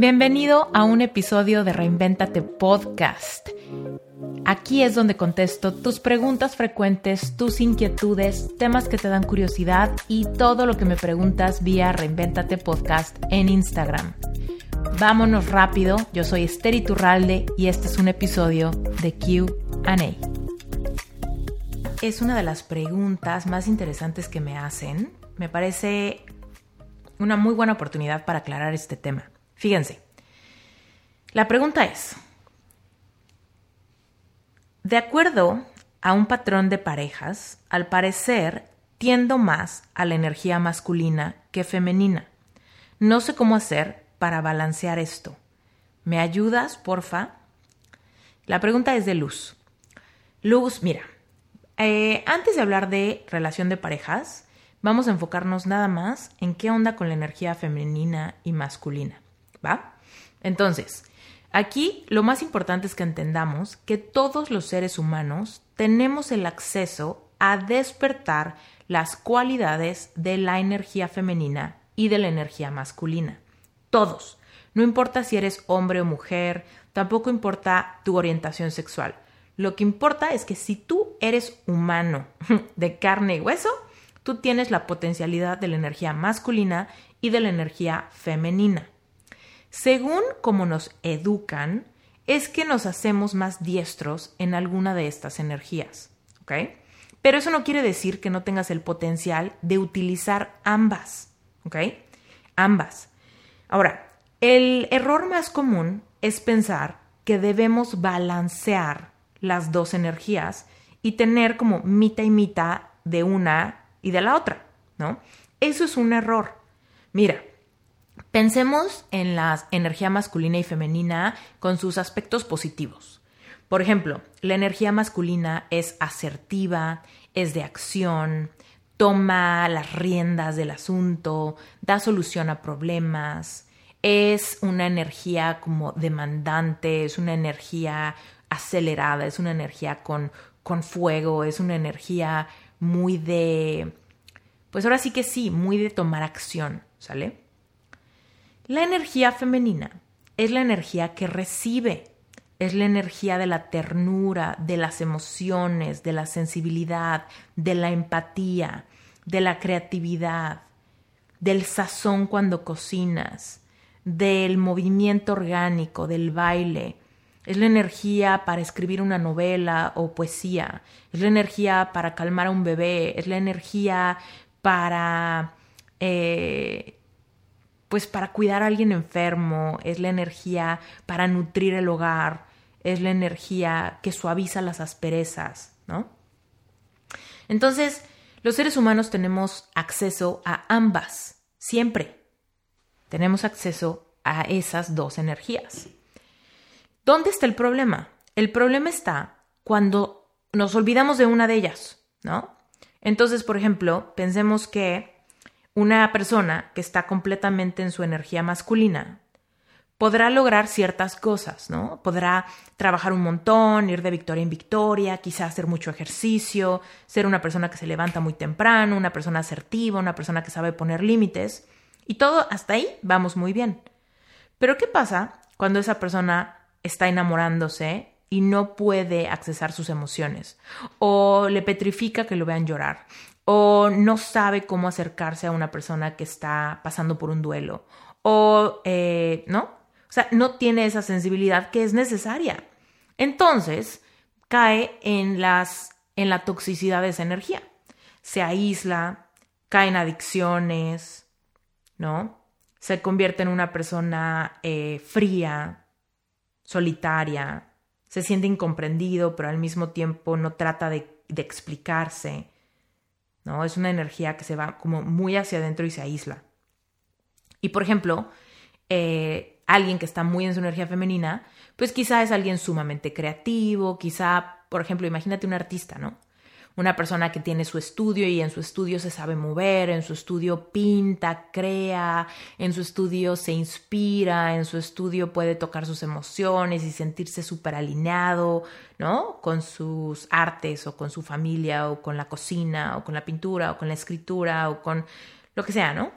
Bienvenido a un episodio de Reinventate Podcast. Aquí es donde contesto tus preguntas frecuentes, tus inquietudes, temas que te dan curiosidad y todo lo que me preguntas vía Reinventate Podcast en Instagram. Vámonos rápido, yo soy Esther Iturralde y este es un episodio de QA. Es una de las preguntas más interesantes que me hacen. Me parece una muy buena oportunidad para aclarar este tema. Fíjense, la pregunta es, de acuerdo a un patrón de parejas, al parecer tiendo más a la energía masculina que femenina. No sé cómo hacer para balancear esto. ¿Me ayudas, porfa? La pregunta es de Luz. Luz, mira, eh, antes de hablar de relación de parejas, vamos a enfocarnos nada más en qué onda con la energía femenina y masculina. ¿Va? Entonces, aquí lo más importante es que entendamos que todos los seres humanos tenemos el acceso a despertar las cualidades de la energía femenina y de la energía masculina. Todos. No importa si eres hombre o mujer, tampoco importa tu orientación sexual. Lo que importa es que si tú eres humano de carne y hueso, tú tienes la potencialidad de la energía masculina y de la energía femenina. Según como nos educan, es que nos hacemos más diestros en alguna de estas energías, ¿ok? Pero eso no quiere decir que no tengas el potencial de utilizar ambas, ¿ok? Ambas. Ahora, el error más común es pensar que debemos balancear las dos energías y tener como mitad y mitad de una y de la otra, ¿no? Eso es un error. Mira, Pensemos en la energía masculina y femenina con sus aspectos positivos. Por ejemplo, la energía masculina es asertiva, es de acción, toma las riendas del asunto, da solución a problemas, es una energía como demandante, es una energía acelerada, es una energía con, con fuego, es una energía muy de, pues ahora sí que sí, muy de tomar acción, ¿sale? La energía femenina es la energía que recibe, es la energía de la ternura, de las emociones, de la sensibilidad, de la empatía, de la creatividad, del sazón cuando cocinas, del movimiento orgánico, del baile. Es la energía para escribir una novela o poesía. Es la energía para calmar a un bebé. Es la energía para eh, pues para cuidar a alguien enfermo, es la energía para nutrir el hogar, es la energía que suaviza las asperezas, ¿no? Entonces, los seres humanos tenemos acceso a ambas, siempre. Tenemos acceso a esas dos energías. ¿Dónde está el problema? El problema está cuando nos olvidamos de una de ellas, ¿no? Entonces, por ejemplo, pensemos que una persona que está completamente en su energía masculina podrá lograr ciertas cosas, ¿no? Podrá trabajar un montón, ir de victoria en victoria, quizá hacer mucho ejercicio, ser una persona que se levanta muy temprano, una persona asertiva, una persona que sabe poner límites. Y todo hasta ahí vamos muy bien. Pero ¿qué pasa cuando esa persona está enamorándose y no puede accesar sus emociones? O le petrifica que lo vean llorar o no sabe cómo acercarse a una persona que está pasando por un duelo, o, eh, ¿no? O sea, no tiene esa sensibilidad que es necesaria. Entonces, cae en, las, en la toxicidad de esa energía. Se aísla, cae en adicciones, ¿no? Se convierte en una persona eh, fría, solitaria, se siente incomprendido, pero al mismo tiempo no trata de, de explicarse ¿no? Es una energía que se va como muy hacia adentro y se aísla. Y por ejemplo, eh, alguien que está muy en su energía femenina, pues quizá es alguien sumamente creativo, quizá, por ejemplo, imagínate un artista, ¿no? Una persona que tiene su estudio y en su estudio se sabe mover, en su estudio pinta, crea, en su estudio se inspira, en su estudio puede tocar sus emociones y sentirse súper alineado, ¿no? Con sus artes o con su familia o con la cocina o con la pintura o con la escritura o con lo que sea, ¿no?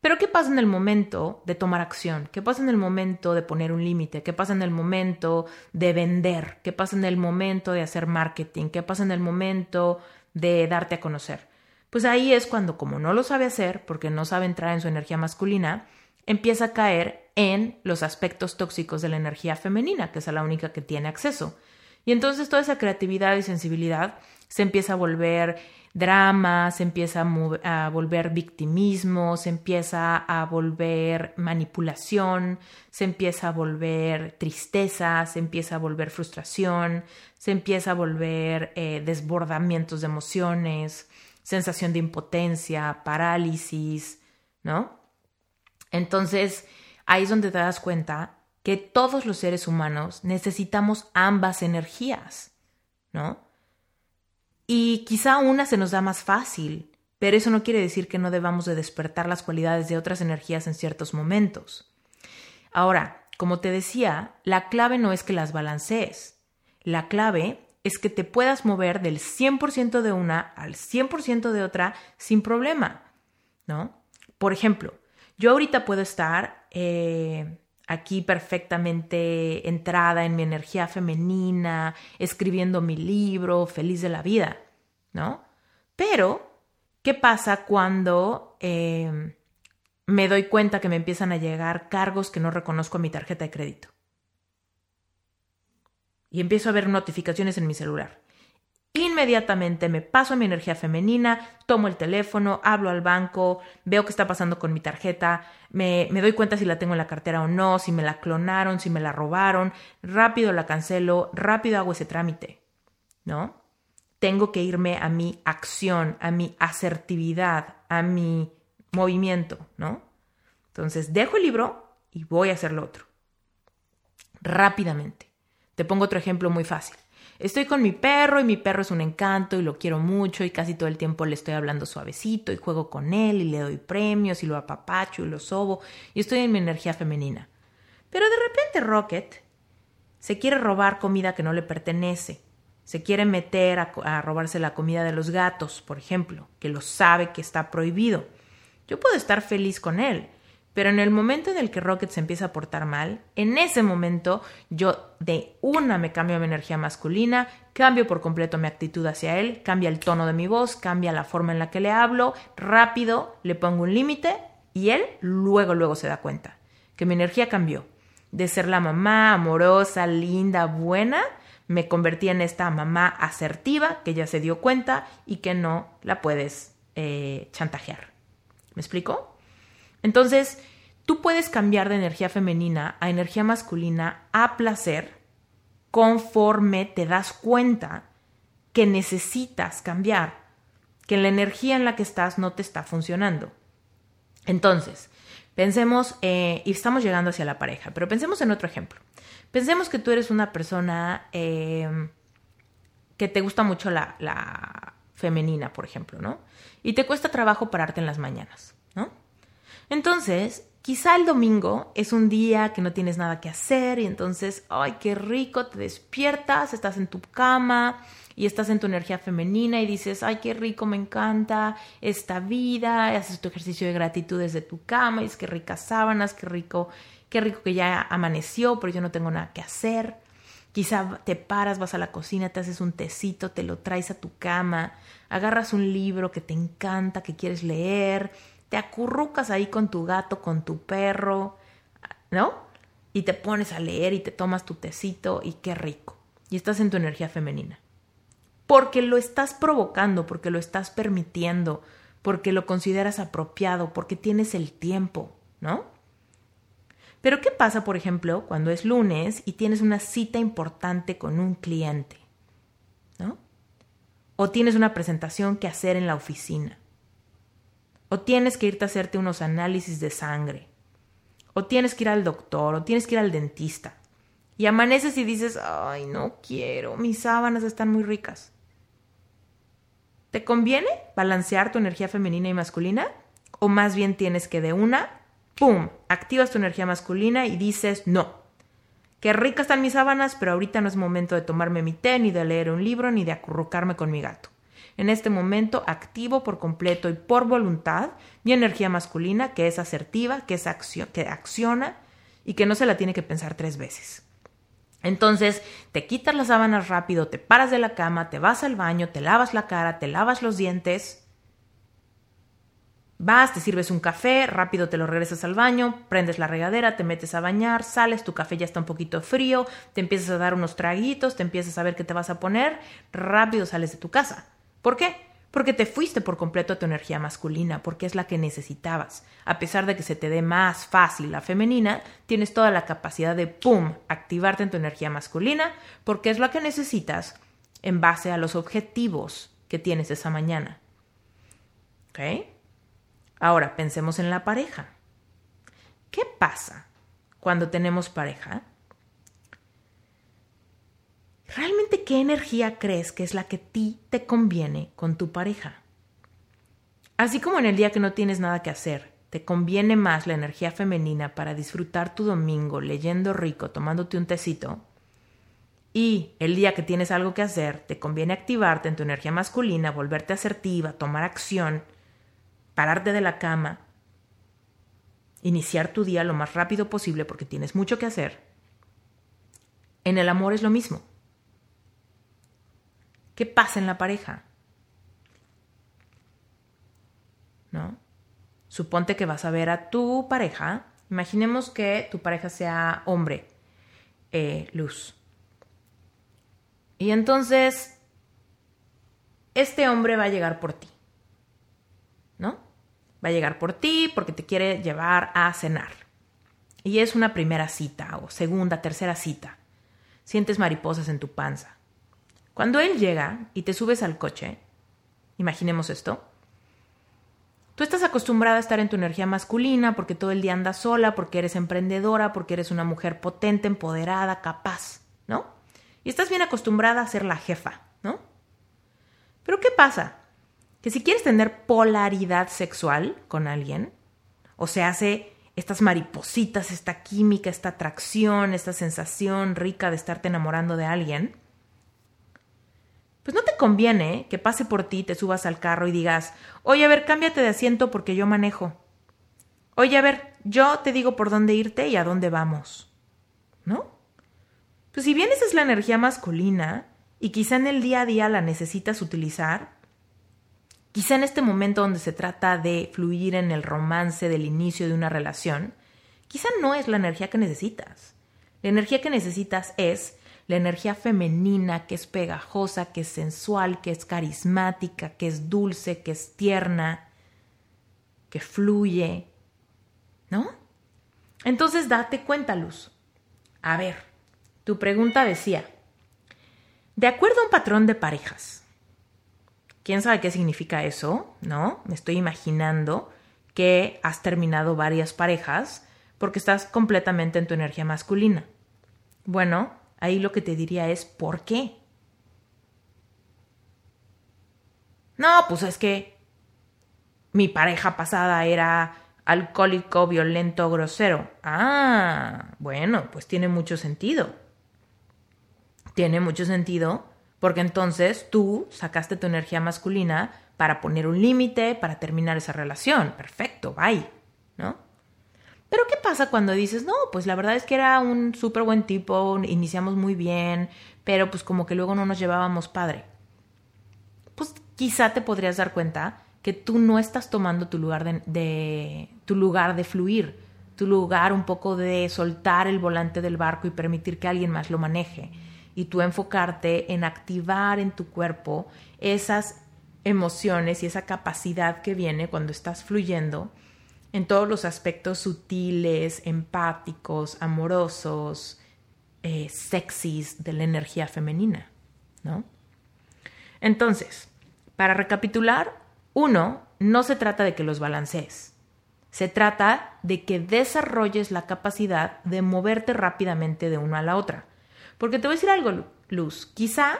Pero ¿qué pasa en el momento de tomar acción? ¿Qué pasa en el momento de poner un límite? ¿Qué pasa en el momento de vender? ¿Qué pasa en el momento de hacer marketing? ¿Qué pasa en el momento de darte a conocer? Pues ahí es cuando, como no lo sabe hacer, porque no sabe entrar en su energía masculina, empieza a caer en los aspectos tóxicos de la energía femenina, que es la única que tiene acceso. Y entonces toda esa creatividad y sensibilidad se empieza a volver drama, se empieza a, volver victimismo, se empieza a volver manipulación, se empieza a volver tristeza, se empieza a volver frustración, se empieza a volver eh, desbordamientos de emociones, sensación de impotencia, parálisis, ¿no? Entonces, ahí es donde te das cuenta que todos los seres humanos necesitamos ambas energías, ¿no? Y quizá una se nos da más fácil, pero eso no quiere decir que no debamos de despertar las cualidades de otras energías en ciertos momentos. Ahora, como te decía, la clave no es que las balancees. La clave es que te puedas mover del 100% de una al 100% de otra sin problema, ¿no? Por ejemplo, yo ahorita puedo estar eh, aquí perfectamente entrada en mi energía femenina, escribiendo mi libro, feliz de la vida, ¿no? Pero, ¿qué pasa cuando em, me doy cuenta que me empiezan a llegar cargos que no reconozco a mi tarjeta de crédito? Y empiezo a ver notificaciones en mi celular. Inmediatamente me paso a mi energía femenina, tomo el teléfono, hablo al banco, veo qué está pasando con mi tarjeta, me, me, doy cuenta si la tengo en la cartera o no, si me la clonaron, si me la robaron, rápido la cancelo, rápido hago ese trámite, ¿no? Tengo que irme a mi acción, a mi asertividad, a mi movimiento, ¿no? Entonces dejo el libro y voy a hacer lo otro. Rápidamente. Te pongo otro ejemplo muy fácil. Estoy con mi perro y mi perro es un encanto y lo quiero mucho y casi todo el tiempo le estoy hablando suavecito y juego con él y le doy premios y lo apapacho y lo sobo y estoy en mi energía femenina. Pero de repente Rocket se quiere robar comida que no le pertenece. Se quiere meter a, a robarse la comida de los gatos, por ejemplo, que lo sabe que está prohibido. Yo puedo estar feliz con él, pero en el momento en el que Rocket se empieza a portar mal, en ese momento yo de una me cambio mi energía masculina, cambio por completo mi actitud hacia él, cambia el tono de mi voz, cambia la forma en la que le hablo, rápido le pongo un límite y él luego, luego se da cuenta que mi energía cambió. De ser la mamá amorosa, linda, buena, me convertí en esta mamá asertiva que ya se dio cuenta y que no la puedes eh, chantajear. ¿Me explico? Entonces, tú puedes cambiar de energía femenina a energía masculina a placer conforme te das cuenta que necesitas cambiar, que la energía en la que estás no te está funcionando. Entonces, pensemos, eh, y estamos llegando hacia la pareja, pero pensemos en otro ejemplo. Pensemos que tú eres una persona em, que te gusta mucho la, la femenina, por ejemplo, ¿no? Y te cuesta trabajo pararte en las mañanas. Entonces, quizá el domingo es un día que no tienes nada que hacer y entonces, ay, qué rico, te despiertas, estás en tu cama y estás en tu energía femenina y dices, ay, qué rico, me encanta esta vida, haces tu ejercicio de gratitud desde tu cama y es que ricas sábanas, qué rico, qué rico que ya amaneció, pero yo no tengo nada que hacer. Quizá te paras, vas a la cocina, te haces un tecito, te lo traes a tu cama, agarras un libro que te encanta, que quieres leer, te acurrucas ahí con tu gato, con tu perro, ¿no? Y te pones a leer y te tomas tu tecito y qué rico. Y estás en tu energía femenina. Porque lo estás provocando, porque lo estás permitiendo, porque lo consideras apropiado, porque tienes el tiempo, ¿no? Pero ¿qué pasa, por ejemplo, cuando es lunes y tienes una cita importante con un cliente? ¿No? O tienes una presentación que hacer en la oficina. O tienes que irte a hacerte unos análisis de sangre. O tienes que ir al doctor, o tienes que ir al dentista. Y amaneces y dices, ay, no quiero, mis sábanas están muy ricas. ¿Te conviene balancear tu energía femenina y masculina? ¿O más bien tienes que de una, ¡pum!, activas tu energía masculina y dices, no, qué ricas están mis sábanas, pero ahorita no es momento de tomarme mi té, ni de leer un libro, ni de acurrucarme con mi gato. En este momento activo por completo y por voluntad mi energía masculina que es asertiva, que, es que acciona y que no se la tiene que pensar tres veces. Entonces, te quitas las sábanas rápido, te paras de la cama, te vas al baño, te lavas la cara, te lavas los dientes, vas, te sirves un café, rápido te lo regresas al baño, prendes la regadera, te metes a bañar, sales, tu café ya está un poquito frío, te empiezas a dar unos traguitos, te empiezas a ver qué te vas a poner, rápido sales de tu casa. ¿Por qué? Porque te fuiste por completo a tu energía masculina, porque es la que necesitabas. A pesar de que se te dé más fácil la femenina, tienes toda la capacidad de, ¡pum!, activarte en tu energía masculina, porque es la que necesitas en base a los objetivos que tienes esa mañana. ¿Ok? Ahora, pensemos en la pareja. ¿Qué pasa cuando tenemos pareja? ¿Realmente qué energía crees que es la que a ti te conviene con tu pareja? Así como en el día que no tienes nada que hacer, te conviene más la energía femenina para disfrutar tu domingo leyendo rico, tomándote un tecito, y el día que tienes algo que hacer, te conviene activarte en tu energía masculina, volverte asertiva, tomar acción, pararte de la cama, iniciar tu día lo más rápido posible porque tienes mucho que hacer. En el amor es lo mismo. ¿Qué pasa en la pareja? ¿No? Suponte que vas a ver a tu pareja. Imaginemos que tu pareja sea hombre, eh, luz. Y entonces, este hombre va a llegar por ti. ¿No? Va a llegar por ti porque te quiere llevar a cenar. Y es una primera cita o segunda, tercera cita. Sientes mariposas en tu panza. Cuando él llega y te subes al coche, imaginemos esto, tú estás acostumbrada a estar en tu energía masculina porque todo el día andas sola, porque eres emprendedora, porque eres una mujer potente, empoderada, capaz, ¿no? Y estás bien acostumbrada a ser la jefa, ¿no? Pero ¿qué pasa? Que si quieres tener polaridad sexual con alguien, o se hace estas maripositas, esta química, esta atracción, esta sensación rica de estarte enamorando de alguien, pues no te conviene que pase por ti, te subas al carro y digas, oye, a ver, cámbiate de asiento porque yo manejo. Oye, a ver, yo te digo por dónde irte y a dónde vamos. ¿No? Pues si bien esa es la energía masculina y quizá en el día a día la necesitas utilizar, quizá en este momento donde se trata de fluir en el romance del inicio de una relación, quizá no es la energía que necesitas. La energía que necesitas es la energía femenina que es pegajosa, que es sensual, que es carismática, que es dulce, que es tierna, que fluye, ¿no? Entonces date cuenta, Luz. A ver, tu pregunta decía, de acuerdo a un patrón de parejas, ¿quién sabe qué significa eso? ¿No? Me estoy imaginando que has terminado varias parejas porque estás completamente en tu energía masculina. Bueno, ahí lo que te diría es, ¿por qué? No, pues es que mi pareja pasada era alcohólico, violento, grosero. Ah, bueno, pues tiene mucho sentido. Tiene mucho sentido porque entonces tú sacaste tu energía masculina para poner un límite, para terminar esa relación. Perfecto, bye, ¿no? Pero ¿qué pasa cuando dices, no, pues la verdad es que era un súper buen tipo, iniciamos muy bien, pero pues como que luego no nos llevábamos padre? Pues quizá te podrías dar cuenta que tú no estás tomando tu lugar de, tu lugar de fluir, tu lugar un poco de soltar el volante del barco y permitir que alguien más lo maneje y tú enfocarte en activar en tu cuerpo esas emociones y esa capacidad que viene cuando estás fluyendo en todos los aspectos sutiles, empáticos, amorosos, eh, sexys de la energía femenina, ¿no? Entonces, para recapitular, uno, no se trata de que los balancees. Se trata de que desarrolles la capacidad de moverte rápidamente de una a la otra. Porque te voy a decir algo, Luz. Quizá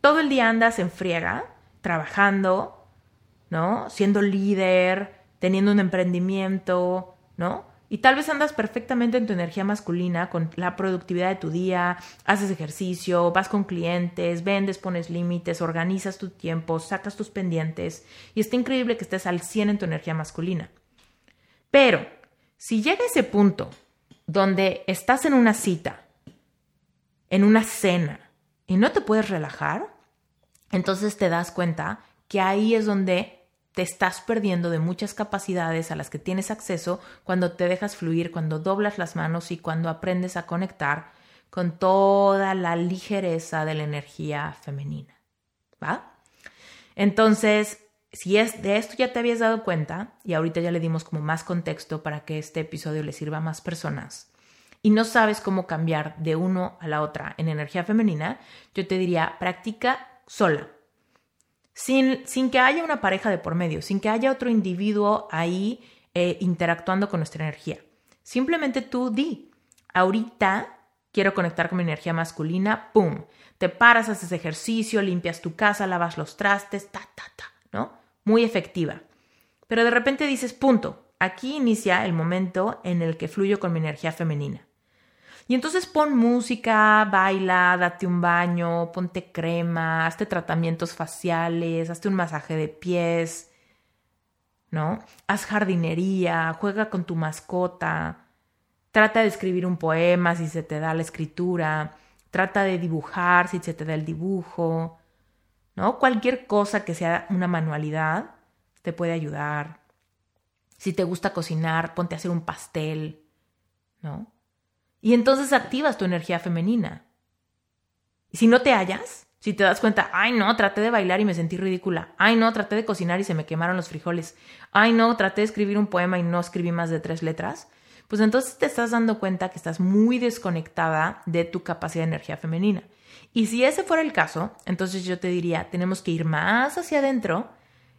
todo el día andas en friega, trabajando, ¿no? Siendo líder, teniendo un emprendimiento, ¿no? Y tal vez andas perfectamente en tu energía masculina, con la productividad de tu día, haces ejercicio, vas con clientes, vendes, pones límites, organizas tu tiempo, sacas tus pendientes y está increíble que estés al 100 en tu energía masculina. Pero si llega ese punto donde estás en una cita, en una cena, y no te puedes relajar, entonces te das cuenta que ahí es donde te estás perdiendo de muchas capacidades a las que tienes acceso cuando te dejas fluir, cuando doblas las manos y cuando aprendes a conectar con toda la ligereza de la energía femenina. ¿Va? Entonces, si es de esto ya te habías dado cuenta, y ahorita ya le dimos como más contexto para que este episodio le sirva a más personas, y no sabes cómo cambiar de uno a la otra en energía femenina, yo te diría, practica sola sin, que haya una pareja de por medio, sin que haya otro individuo ahí eh, interactuando con nuestra energía. Simplemente tú di, ahorita quiero conectar con mi energía masculina, ¡pum! Te paras, haces ejercicio, limpias tu casa, lavas los trastes, ta, ta, ta, ¿no? Muy efectiva. Pero de repente dices, punto, aquí inicia el momento en el que fluyo con mi energía femenina. Y entonces pon música, baila, date un baño, ponte crema, hazte tratamientos faciales, hazte un masaje de pies, ¿no? Haz jardinería, juega con tu mascota, trata de escribir un poema si se te da la escritura, trata de dibujar si se te da el dibujo, ¿no? Cualquier cosa que sea una manualidad te puede ayudar. Si te gusta cocinar, ponte a hacer un pastel, ¿no? Y entonces activas tu energía femenina. Y si no te hallas, si te das cuenta, ay no, traté de bailar y me sentí ridícula, ay no, traté de cocinar y se me quemaron los frijoles, ay no, traté de escribir un poema y no escribí más de tres letras, pues entonces te estás dando cuenta que estás muy desconectada de tu capacidad de energía femenina. Y si ese fuera el caso, entonces yo te diría, tenemos que ir más hacia adentro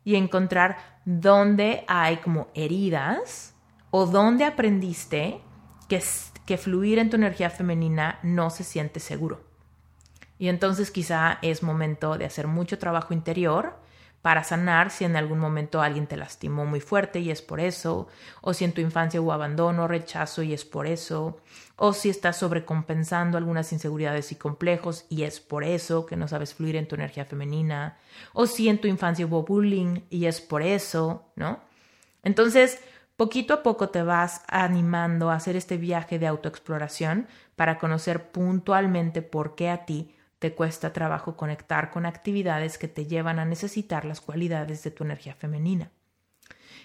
y encontrar dónde hay como heridas o dónde aprendiste que fluir en tu energía femenina no se siente seguro. Y entonces quizá es momento de hacer mucho trabajo interior para sanar si en algún momento alguien te lastimó muy fuerte y es por eso, o si en tu infancia hubo abandono, rechazo y es por eso, o si estás sobrecompensando algunas inseguridades y complejos y es por eso que no sabes fluir en tu energía femenina, o si en tu infancia hubo bullying y es por eso, ¿no? Entonces, Poquito a poco te vas animando a hacer este viaje de autoexploración para conocer puntualmente por qué a ti te cuesta trabajo conectar con actividades que te llevan a necesitar las cualidades de tu energía femenina.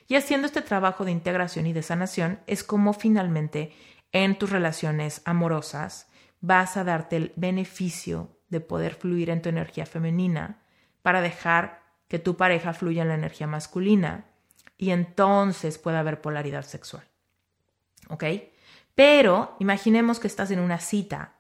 Y haciendo este trabajo de integración y de sanación es como finalmente en tus relaciones amorosas vas a darte el beneficio de poder fluir en tu energía femenina para dejar que tu pareja fluya en la energía masculina y entonces puede haber polaridad sexual. ¿Ok? Pero imaginemos que estás en una cita,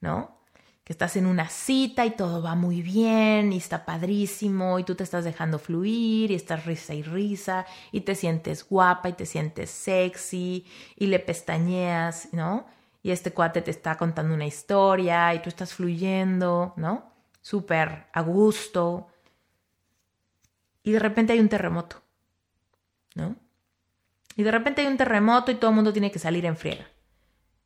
¿no? Que estás en una cita y todo va muy bien y está padrísimo y tú te estás dejando fluir y estás risa y risa y te sientes guapa y te sientes sexy y le pestañeas, ¿no? Y este cuate te está contando una historia y tú estás fluyendo, ¿no? Súper a gusto. Y de repente hay un terremoto. ¿No? Y de repente hay un terremoto y todo el mundo tiene que salir en friega.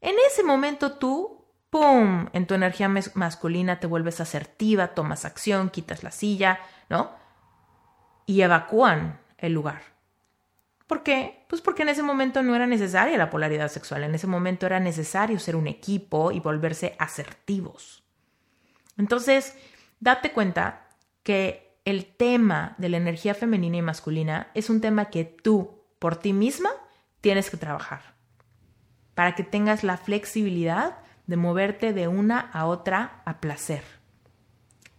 En ese momento tú, ¡pum!, en tu energía masculina te vuelves asertiva, tomas acción, quitas la silla, ¿no? Y evacúan el lugar. ¿Por qué? Pues porque en ese momento no era necesaria la polaridad sexual, en ese momento era necesario ser un equipo y volverse asertivos. Entonces, date cuenta que el tema de la energía femenina y masculina es un tema que tú, por ti misma, tienes que trabajar para que tengas la flexibilidad de moverte de una a otra a placer.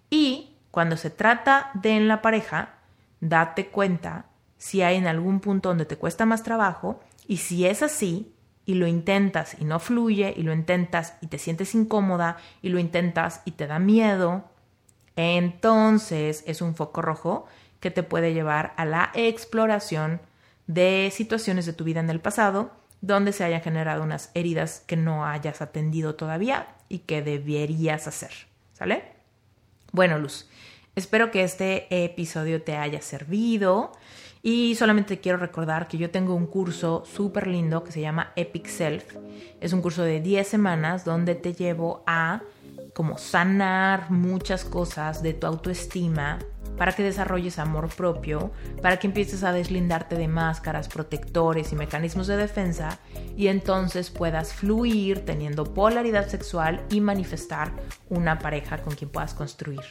Y cuando se trata de en la pareja, date cuenta si hay en algún punto donde te cuesta más trabajo y si es así y lo intentas y no fluye y lo intentas y te sientes incómoda y lo intentas y te da miedo entonces es un foco rojo que te puede llevar a la exploración de situaciones de tu vida en el pasado donde se hayan generado unas heridas que no hayas atendido todavía y que deberías hacer. ¿Sale? Bueno, Luz, Espero que este episodio te haya servido y solamente quiero recordar que yo tengo un curso súper lindo que se llama Epic Self. Es un curso de 10 semanas donde te llevo a como sanar muchas cosas de tu autoestima para que desarrolles amor propio, para que empieces a deslindarte de máscaras, protectores y mecanismos de defensa y entonces puedas fluir teniendo polaridad sexual y manifestar una pareja con quien puedas construir.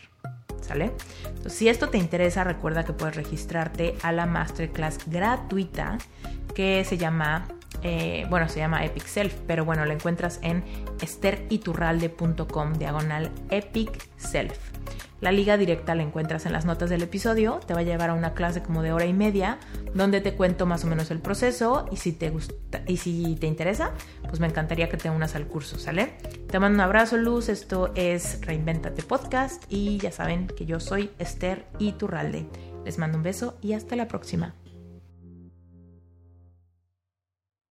¿Sale? si esto te interesa, recuerda que puedes registrarte a la masterclass gratuita que se llama eh, bueno, se llama Epic Self, pero bueno, la encuentras en esteriturralde.com diagonal Epic Self. La liga directa la encuentras en las notas del episodio, te va a llevar a una clase como de hora y media donde te cuento más o menos el proceso y si te gusta y si te interesa, pues me encantaría que te unas al curso, ¿sale? Te mando un abrazo, Luz, esto es Reinventate Podcast y ya saben que yo soy Esther Iturralde. Les mando un beso y hasta la próxima.